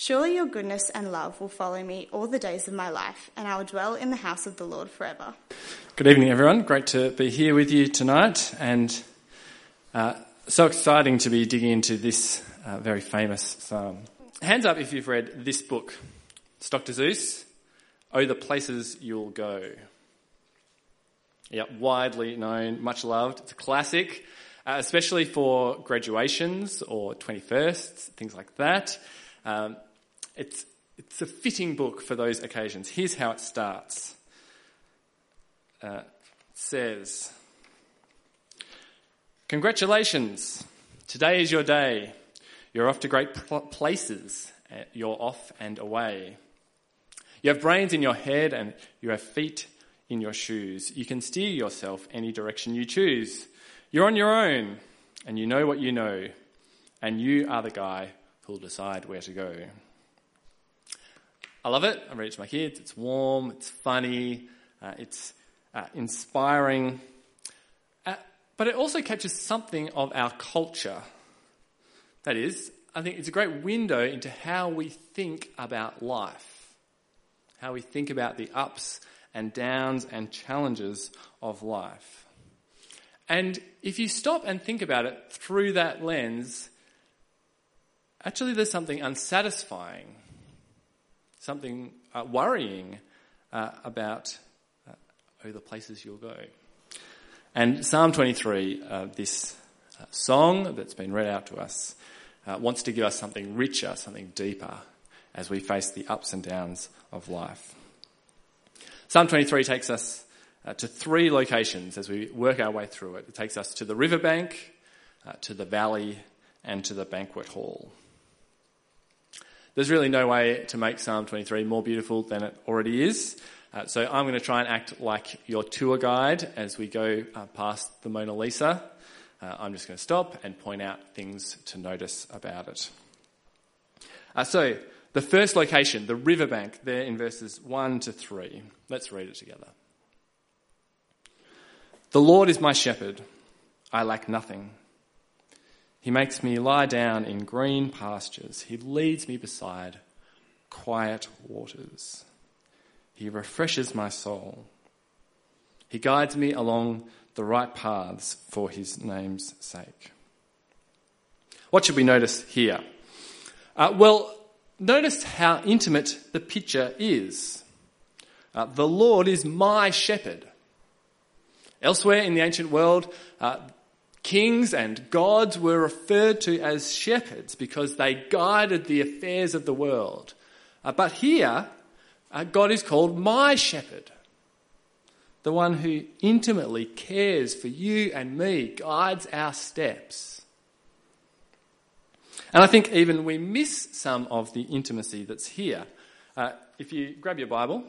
Surely your goodness and love will follow me all the days of my life, and I will dwell in the house of the Lord forever. Good evening, everyone. Great to be here with you tonight, and uh, so exciting to be digging into this uh, very famous psalm. Hands up if you've read this book, it's Dr. Seuss, Oh, the Places You'll Go. Yeah, widely known, much loved. It's a classic, uh, especially for graduations or 21sts, things like that. Um, it's, it's a fitting book for those occasions. Here's how it starts. Uh, it says, Congratulations! Today is your day. You're off to great places. Uh, you're off and away. You have brains in your head and you have feet in your shoes. You can steer yourself any direction you choose. You're on your own and you know what you know. And you are the guy who'll decide where to go. I love it. I read it to my kids. It's warm, it's funny, uh, it's uh, inspiring. Uh, but it also captures something of our culture. That is, I think it's a great window into how we think about life, how we think about the ups and downs and challenges of life. And if you stop and think about it through that lens, actually there's something unsatisfying something uh, worrying uh, about uh, oh, the places you'll go. And Psalm 23, uh, this uh, song that's been read out to us, uh, wants to give us something richer, something deeper as we face the ups and downs of life. Psalm 23 takes us to three locations as we work our way through it. It takes us to the riverbank, to the valley, and to the banquet hall. There's really no way to make Psalm 23 more beautiful than it already is. Uh, so I'm going to try and act like your tour guide as we go uh, past the Mona Lisa. Uh, I'm just going to stop and point out things to notice about it. Uh, so, the first location, the riverbank, there in verses 1 to 3. Let's read it together. The Lord is my shepherd, I lack nothing. He makes me lie down in green pastures. He leads me beside quiet waters. He refreshes my soul. He guides me along the right paths for his name's sake. What should we notice here? Uh, well, notice how intimate the picture is. Uh, the Lord is my shepherd. Elsewhere in the ancient world, uh, Kings and gods were referred to as shepherds because they guided the affairs of the world. Uh, but here, uh, God is called my shepherd, the one who intimately cares for you and me, guides our steps. And I think even we miss some of the intimacy that's here. Uh, if you grab your Bible,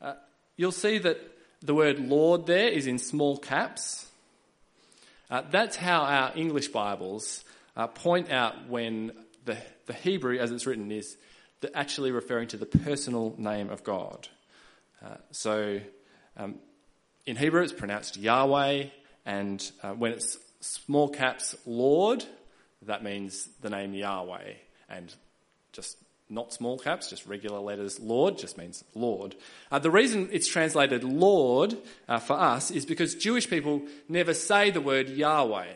uh, you'll see that the word Lord there is in small caps. Uh, that's how our English Bibles uh, point out when the, the Hebrew, as it's written, is actually referring to the personal name of God. Uh, so um, in Hebrew, it's pronounced Yahweh, and uh, when it's small caps Lord, that means the name Yahweh, and just not small caps, just regular letters. Lord just means Lord. Uh, the reason it's translated Lord uh, for us is because Jewish people never say the word Yahweh.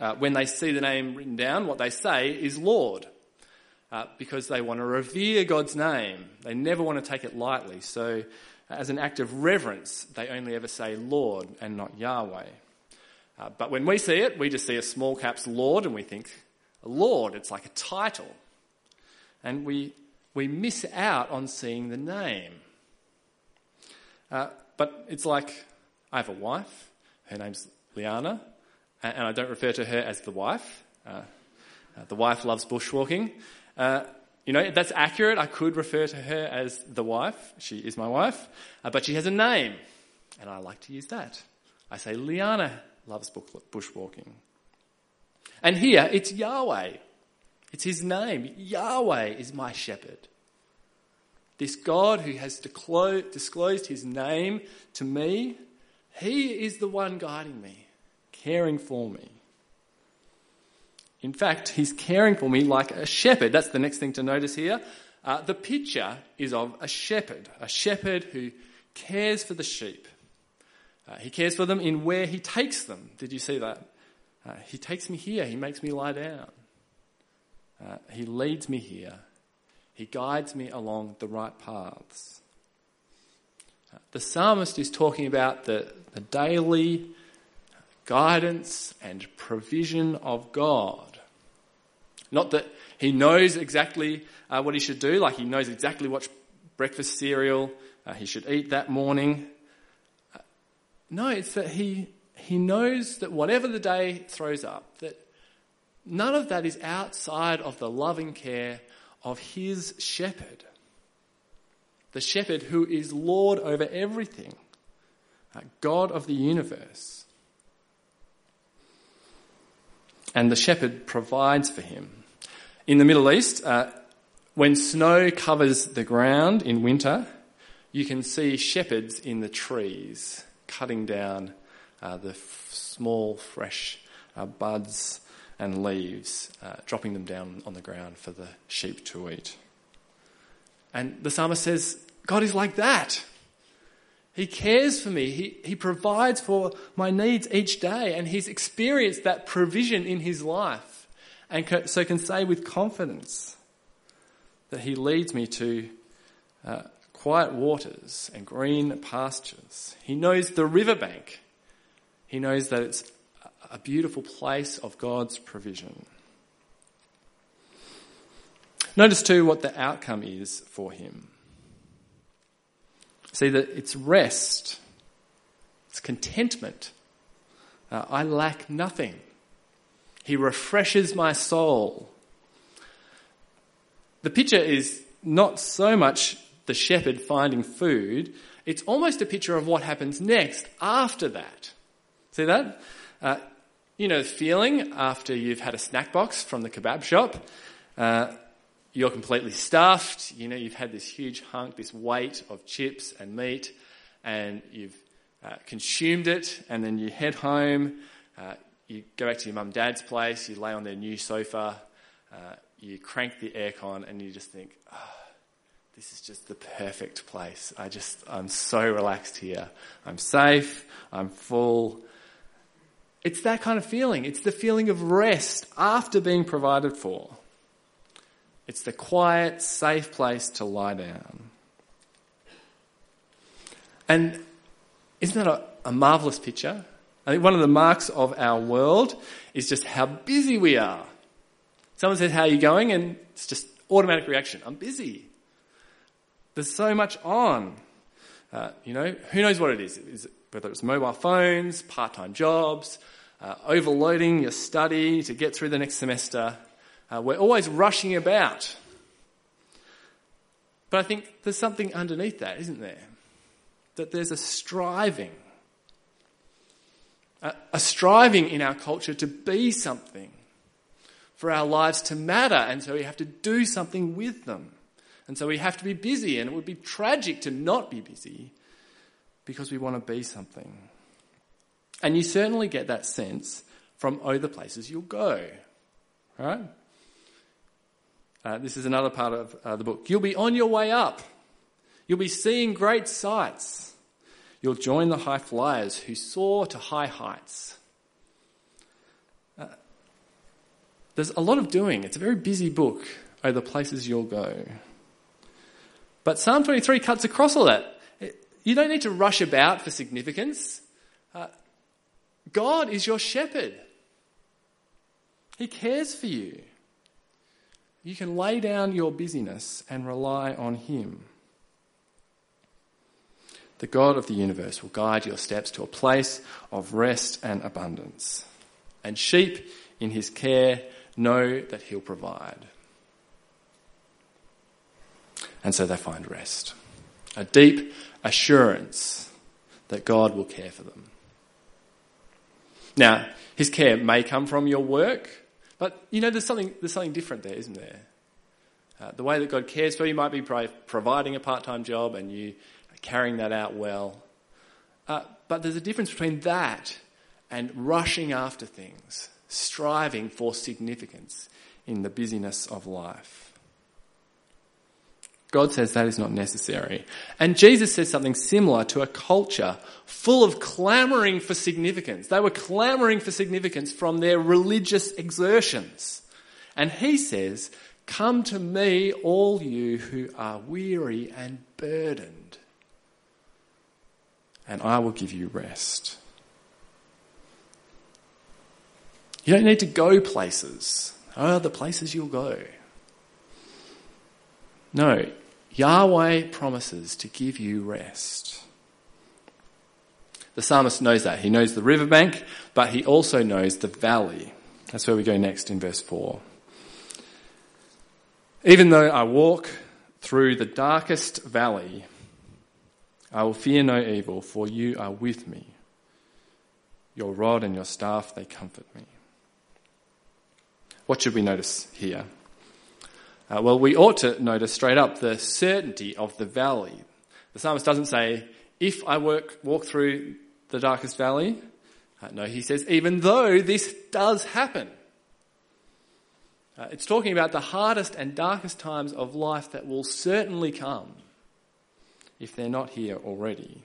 Uh, when they see the name written down, what they say is Lord. Uh, because they want to revere God's name. They never want to take it lightly. So, as an act of reverence, they only ever say Lord and not Yahweh. Uh, but when we see it, we just see a small caps Lord and we think, Lord, it's like a title and we, we miss out on seeing the name. Uh, but it's like I have a wife, her name's Liana, and I don't refer to her as the wife. Uh, Uh, the wife loves bushwalking. Uh, you know, that's accurate. I could refer to her as the wife. She is my wife. Uh, but she has a name, and I like to use that. I say Liana loves bushwalking. And here, it's Yahweh. It's his name. Yahweh is my shepherd. This God who has disclosed his name to me, he is the one guiding me, caring for me. In fact, he's caring for me like a shepherd. That's the next thing to notice here. Uh, the picture is of a shepherd, a shepherd who cares for the sheep. Uh, he cares for them in where he takes them. Did you see that? Uh, he takes me here, he makes me lie down. Uh, he leads me here. He guides me along the right paths. Uh, the psalmist is talking about the, the daily guidance and provision of God. Not that he knows exactly uh, what he should do, like he knows exactly what breakfast cereal uh, he should eat that morning. Uh, no, it's that he, he knows that whatever the day throws up, that None of that is outside of the loving care of his shepherd. The shepherd who is Lord over everything, God of the universe. And the shepherd provides for him. In the Middle East, uh, when snow covers the ground in winter, you can see shepherds in the trees cutting down uh, the f- small, fresh uh, buds and leaves, uh, dropping them down on the ground for the sheep to eat. And the psalmist says, God is like that. He cares for me. He, he provides for my needs each day, and he's experienced that provision in his life. And so can say with confidence that he leads me to uh, quiet waters and green pastures. He knows the riverbank. He knows that it's a beautiful place of God's provision. Notice too what the outcome is for him. See that it's rest, it's contentment. Uh, I lack nothing. He refreshes my soul. The picture is not so much the shepherd finding food, it's almost a picture of what happens next after that. See that? Uh, you know the feeling after you've had a snack box from the kebab shop. Uh, you're completely stuffed. You know, you've had this huge hunk, this weight of chips and meat, and you've uh, consumed it, and then you head home. Uh, you go back to your mum and dad's place, you lay on their new sofa, uh, you crank the aircon, and you just think, oh, this is just the perfect place. I just, I'm so relaxed here. I'm safe, I'm full, it's that kind of feeling. It's the feeling of rest after being provided for. It's the quiet, safe place to lie down. And isn't that a, a marvelous picture? I think one of the marks of our world is just how busy we are. Someone says, How are you going? And it's just automatic reaction I'm busy. There's so much on. Uh, you know, who knows what it is? Is it whether it's mobile phones, part time jobs, uh, overloading your study to get through the next semester. Uh, we're always rushing about. But I think there's something underneath that, isn't there? That there's a striving. A, a striving in our culture to be something, for our lives to matter, and so we have to do something with them. And so we have to be busy, and it would be tragic to not be busy because we want to be something. And you certainly get that sense from the places you'll go. Right? Uh, this is another part of uh, the book. You'll be on your way up. You'll be seeing great sights. You'll join the high flyers who soar to high heights. Uh, there's a lot of doing. It's a very busy book, Oh, the places you'll go. But Psalm 23 cuts across all that. You don't need to rush about for significance. Uh, God is your shepherd. He cares for you. You can lay down your busyness and rely on Him. The God of the universe will guide your steps to a place of rest and abundance. And sheep in His care know that He'll provide. And so they find rest. A deep assurance that God will care for them. Now, His care may come from your work, but you know, there's something, there's something different there, isn't there? Uh, the way that God cares for you might be providing a part time job and you carrying that out well. Uh, but there's a difference between that and rushing after things, striving for significance in the busyness of life. God says that is not necessary. And Jesus says something similar to a culture full of clamoring for significance. They were clamoring for significance from their religious exertions. And he says, Come to me, all you who are weary and burdened, and I will give you rest. You don't need to go places. Oh, the places you'll go. No, Yahweh promises to give you rest. The psalmist knows that. He knows the riverbank, but he also knows the valley. That's where we go next in verse 4. Even though I walk through the darkest valley, I will fear no evil, for you are with me. Your rod and your staff, they comfort me. What should we notice here? Uh, well, we ought to notice straight up the certainty of the valley. The psalmist doesn't say, if I work, walk through the darkest valley. Uh, no, he says, even though this does happen. Uh, it's talking about the hardest and darkest times of life that will certainly come if they're not here already.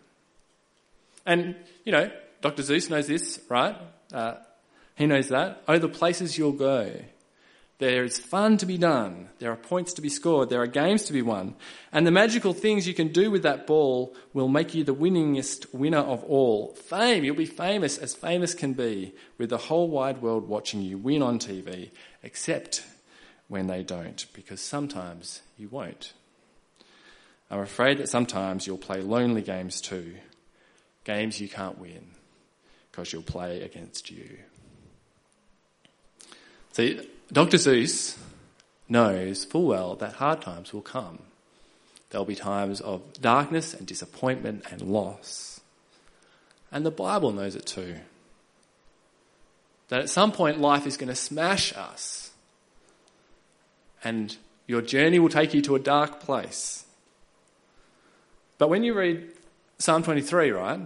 And, you know, Dr. Seuss knows this, right? Uh, he knows that. Oh, the places you'll go. There is fun to be done. There are points to be scored. There are games to be won. And the magical things you can do with that ball will make you the winningest winner of all. Fame. You'll be famous as famous can be with the whole wide world watching you win on TV, except when they don't, because sometimes you won't. I'm afraid that sometimes you'll play lonely games too. Games you can't win because you'll play against you. See, Dr. Seuss knows full well that hard times will come. There'll be times of darkness and disappointment and loss. And the Bible knows it too. That at some point life is going to smash us. And your journey will take you to a dark place. But when you read Psalm 23, right,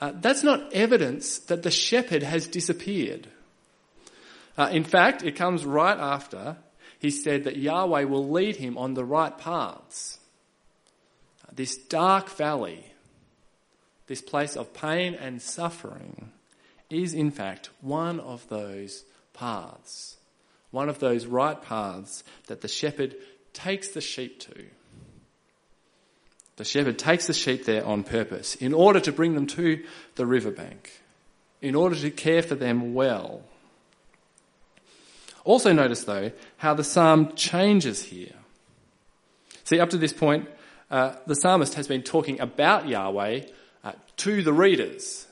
uh, that's not evidence that the shepherd has disappeared. Uh, in fact, it comes right after he said that Yahweh will lead him on the right paths. Uh, this dark valley, this place of pain and suffering, is in fact one of those paths, one of those right paths that the shepherd takes the sheep to. The shepherd takes the sheep there on purpose in order to bring them to the riverbank, in order to care for them well. Also, notice though how the psalm changes here. See, up to this point, uh, the psalmist has been talking about Yahweh uh, to the readers.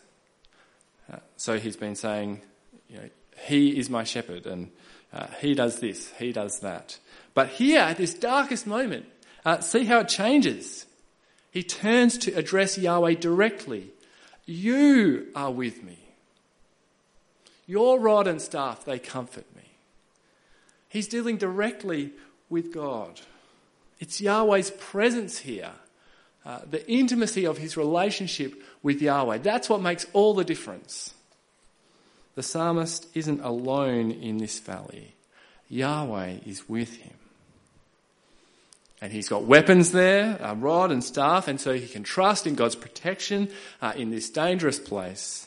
Uh, so he's been saying, you know, He is my shepherd, and uh, He does this, He does that. But here, at this darkest moment, uh, see how it changes. He turns to address Yahweh directly. You are with me. Your rod and staff, they comfort. He's dealing directly with God. It's Yahweh's presence here, uh, the intimacy of his relationship with Yahweh. That's what makes all the difference. The psalmist isn't alone in this valley, Yahweh is with him. And he's got weapons there, a rod and staff, and so he can trust in God's protection uh, in this dangerous place.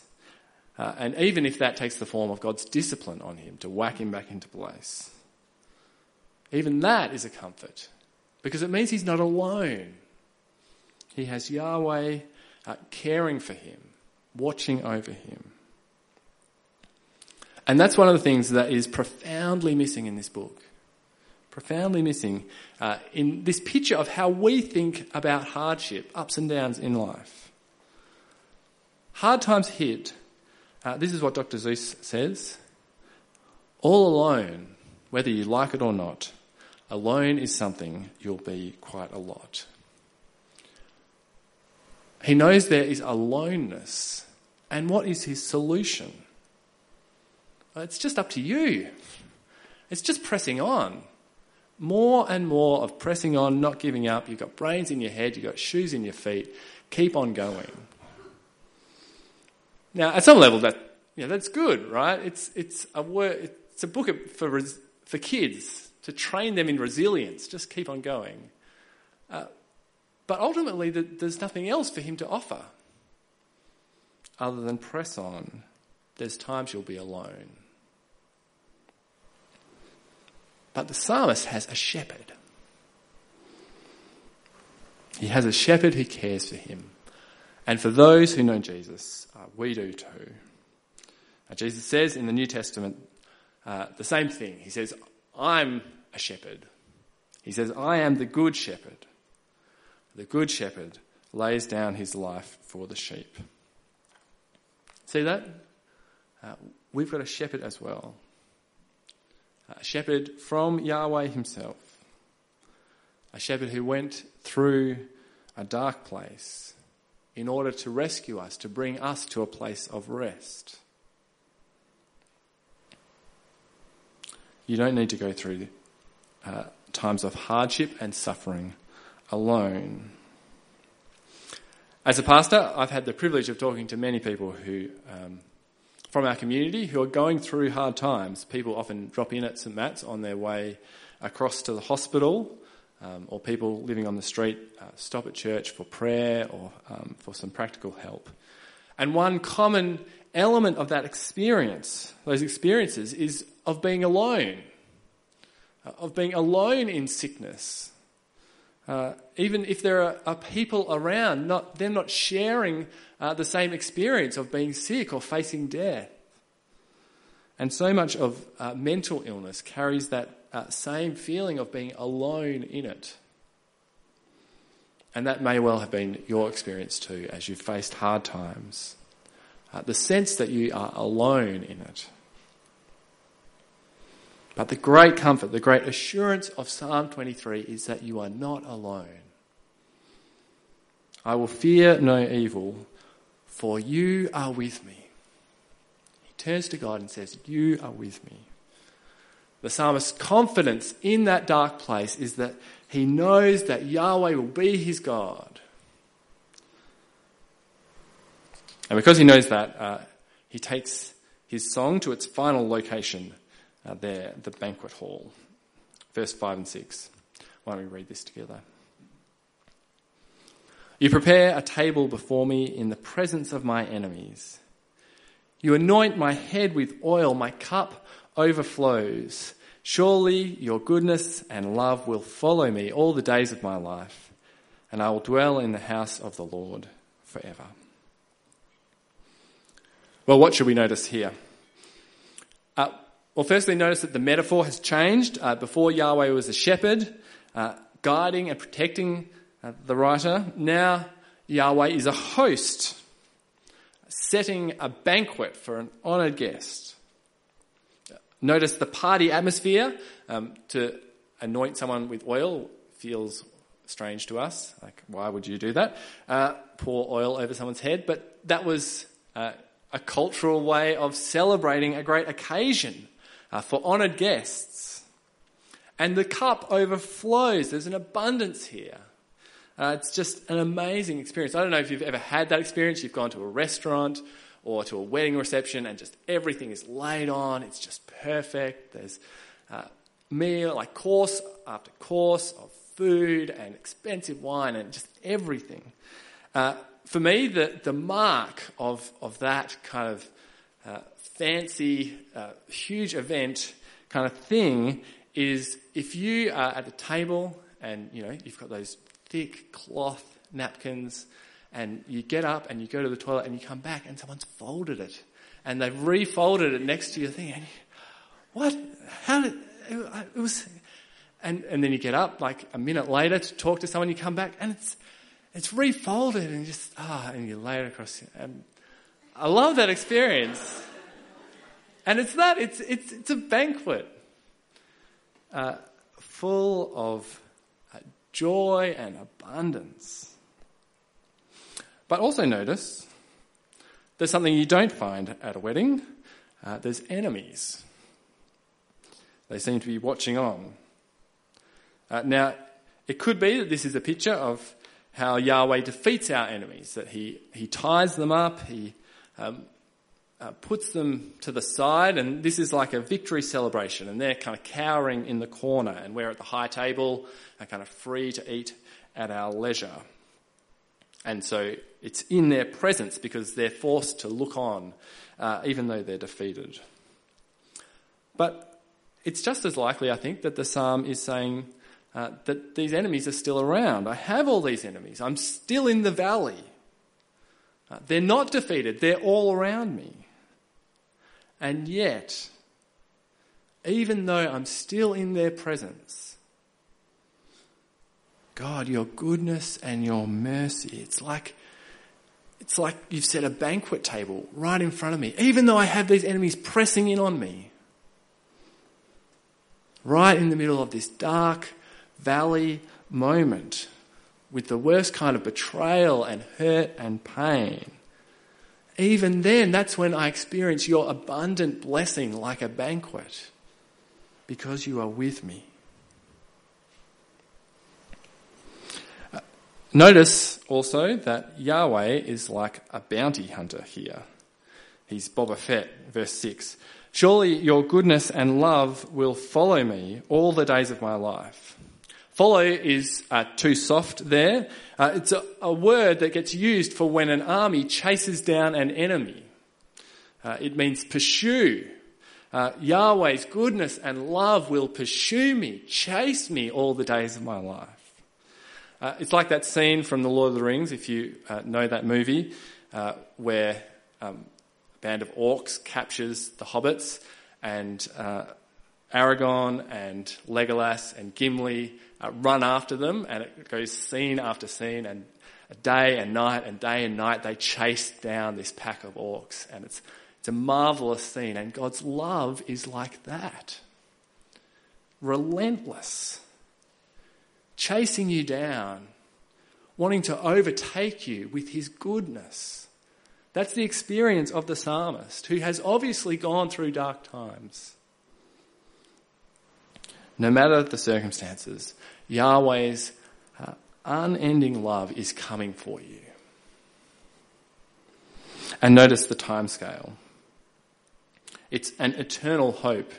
Uh, and even if that takes the form of God's discipline on him to whack him back into place. Even that is a comfort because it means he's not alone. He has Yahweh uh, caring for him, watching over him. And that's one of the things that is profoundly missing in this book. Profoundly missing uh, in this picture of how we think about hardship, ups and downs in life. Hard times hit. Uh, this is what Dr. Seuss says. all alone, whether you like it or not, alone is something you'll be quite a lot. He knows there is aloneness. And what is his solution? It's just up to you. It's just pressing on. More and more of pressing on, not giving up. You've got brains in your head, you've got shoes in your feet. Keep on going. Now, at some level, that yeah, that's good, right? It's it's a it's a book for for kids to train them in resilience. Just keep on going. Uh, but ultimately, there's nothing else for him to offer other than press on. There's times you'll be alone. But the psalmist has a shepherd. He has a shepherd who cares for him. And for those who know Jesus, uh, we do too. Uh, Jesus says in the New Testament uh, the same thing. He says, I'm a shepherd. He says, I am the good shepherd. The good shepherd lays down his life for the sheep. See that? Uh, we've got a shepherd as well. A shepherd from Yahweh himself. A shepherd who went through a dark place in order to rescue us, to bring us to a place of rest. You don't need to go through uh, times of hardship and suffering alone. As a pastor, I've had the privilege of talking to many people who, um, from our community, who are going through hard times. People often drop in at St Matt's on their way across to the hospital, um, or people living on the street uh, stop at church for prayer or um, for some practical help. And one common element of that experience, those experiences, is of being alone of being alone in sickness. Uh, even if there are, are, people around, not, they're not sharing uh, the same experience of being sick or facing death. And so much of uh, mental illness carries that uh, same feeling of being alone in it. And that may well have been your experience too as you've faced hard times. Uh, the sense that you are alone in it. But the great comfort, the great assurance of Psalm 23 is that you are not alone. I will fear no evil, for you are with me. He turns to God and says, You are with me. The psalmist's confidence in that dark place is that he knows that Yahweh will be his God. And because he knows that, uh, he takes his song to its final location uh, there, the banquet hall. Verse 5 and 6. Why don't we read this together? You prepare a table before me in the presence of my enemies. You anoint my head with oil, my cup overflows. Surely your goodness and love will follow me all the days of my life, and I will dwell in the house of the Lord forever. Well, what should we notice here? Uh, well, firstly, notice that the metaphor has changed. Uh, before Yahweh was a shepherd, uh, guiding and protecting uh, the writer. Now Yahweh is a host, setting a banquet for an honoured guest. Notice the party atmosphere. Um, to anoint someone with oil feels strange to us. Like, why would you do that? Uh, pour oil over someone's head. But that was uh, a cultural way of celebrating a great occasion uh, for honoured guests. And the cup overflows. There's an abundance here. Uh, it's just an amazing experience. I don't know if you've ever had that experience. You've gone to a restaurant or to a wedding reception and just everything is laid on. It's just perfect. There's uh, meal, like course after course of food and expensive wine and just everything. Uh, for me, the, the mark of, of that kind of uh, fancy, uh, huge event kind of thing is if you are at the table and you know you've got those thick cloth napkins and you get up and you go to the toilet and you come back and someone's folded it and they've refolded it next to your thing and what? How did it was and and then you get up like a minute later to talk to someone you come back and it's it's refolded and just ah and you lay it across and I love that experience And it's that, it's, it's, it's a banquet uh, full of uh, joy and abundance. But also notice there's something you don't find at a wedding uh, there's enemies. They seem to be watching on. Uh, now, it could be that this is a picture of how Yahweh defeats our enemies, that he, he ties them up, he um, uh, puts them to the side, and this is like a victory celebration, and they're kind of cowering in the corner, and we're at the high table, and kind of free to eat at our leisure. And so it's in their presence because they're forced to look on, uh, even though they're defeated. But it's just as likely, I think, that the psalm is saying uh, that these enemies are still around. I have all these enemies. I'm still in the valley. Uh, they're not defeated, they're all around me. And yet, even though I'm still in their presence, God, your goodness and your mercy, it's like it's like you've set a banquet table right in front of me, even though I have these enemies pressing in on me. Right in the middle of this dark valley moment with the worst kind of betrayal and hurt and pain. Even then, that's when I experience your abundant blessing like a banquet because you are with me. Uh, notice also that Yahweh is like a bounty hunter here. He's Boba Fett, verse 6. Surely your goodness and love will follow me all the days of my life. Follow is uh, too soft there. Uh, it's a, a, word that gets used for when an army chases down an enemy. Uh, it means pursue. Uh, Yahweh's goodness and love will pursue me, chase me all the days of my life. Uh, it's like that scene from The Lord of the Rings, if you uh, know that movie, where um, a band of orcs captures the hobbits, and Aragorn and Legolas and Gimli uh, run after them, and it goes scene after scene, and day and night and day and night they chase down this pack of orcs, and it's it's a marvelous scene, and God's love is like that, relentless chasing you down, wanting to overtake you with his goodness. That's the experience of the psalmist, who has obviously gone through dark times. No matter the circumstances, Yahweh's uh, unending love is coming for you. And notice the time scale. It's an eternal hope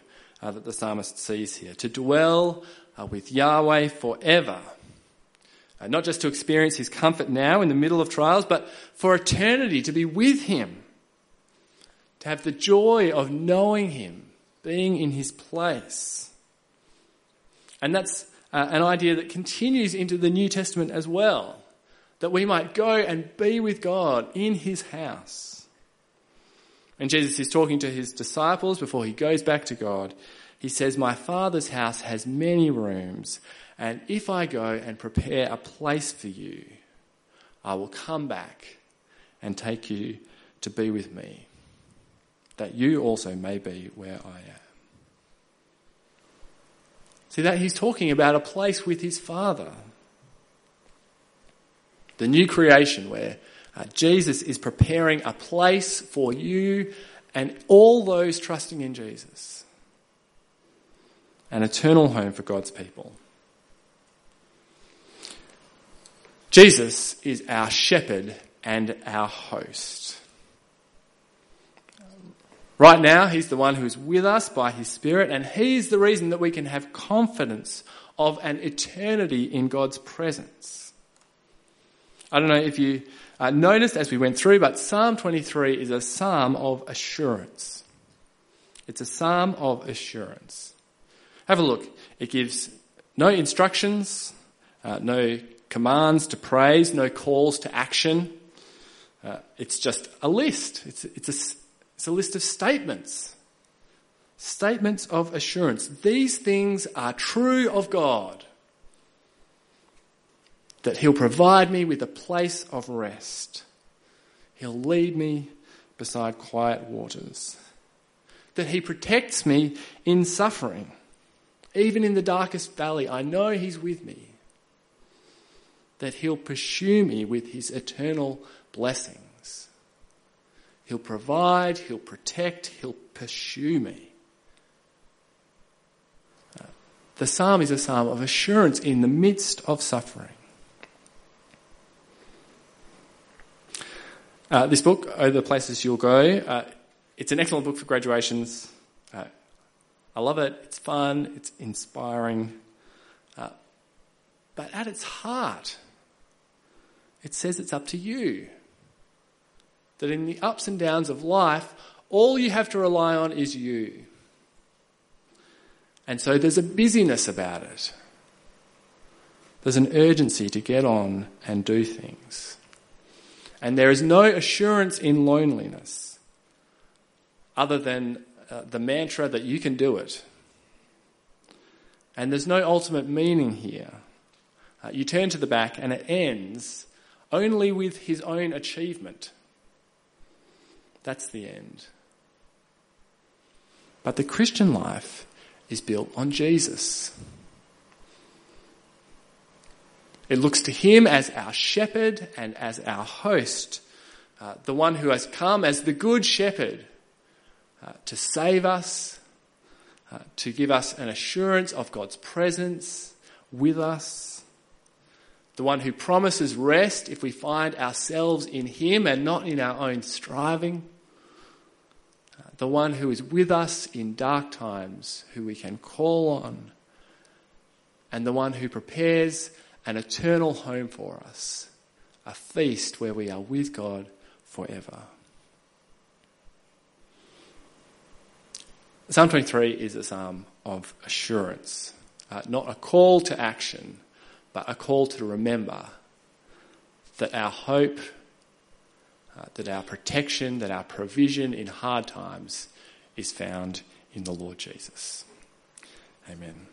uh, that the psalmist sees here. To dwell uh, with Yahweh forever. Uh, not just to experience his comfort now in the middle of trials, but for eternity to be with him. To have the joy of knowing him, being in his place. And that's uh, an idea that continues into the New Testament as well. That we might go and be with God in his house. And Jesus is talking to his disciples before he goes back to God he says, My Father's house has many rooms, and if I go and prepare a place for you, I will come back and take you to be with me, that you also may be where I am. See that he's talking about a place with his Father. The new creation where uh, Jesus is preparing a place for you and all those trusting in Jesus an eternal home for God's people. Jesus is our shepherd and our host. Right now, He's the one who's with us by His Spirit, and He's the reason that we can have confidence of an eternity in God's presence. I don't know if you uh, noticed as we went through, but Psalm 23 is a psalm of assurance. It's a psalm of assurance. Have a look. It gives no instructions, uh, no commands to praise, no calls to action. Uh, it's just a list. It's, it's, a, it's a list of statements. Statements of assurance. These things are true of God. That He'll provide me with a place of rest. He'll lead me beside quiet waters that He protects me in suffering. Even in the darkest valley, I know He's with me. That He'll pursue me with His eternal blessings. He'll provide, He'll protect, He'll pursue me. The psalm is a psalm of assurance in the midst of suffering. Uh, this book, Oh the Places You'll Go, uh, it's an excellent book for graduations. Uh, I love it. It's fun. It's inspiring. Uh, but at its heart, it says it's up to you. That in the ups and downs of life, all you have to rely on is you. And so there's a busyness about it. There's an urgency to get on and do things. And there is no assurance in loneliness other than uh, the mantra that you can do it. And there's no ultimate meaning here. Uh, you turn to the back and it ends only with his own achievement. That's the end. But the Christian life is built on Jesus. It looks to him as our shepherd and as our host, uh, the one who has come as the good shepherd uh, to save us, uh, to give us an assurance of God's presence with us, the one who promises rest if we find ourselves in him and not in our own striving the one who is with us in dark times, who we can call on, and the one who prepares an eternal home for us, a feast where we are with God forever. Psalm 23 is a psalm of assurance, uh, not a call to action, but a call to remember that our hope uh, that our protection, that our provision in hard times is found in the Lord Jesus. Amen.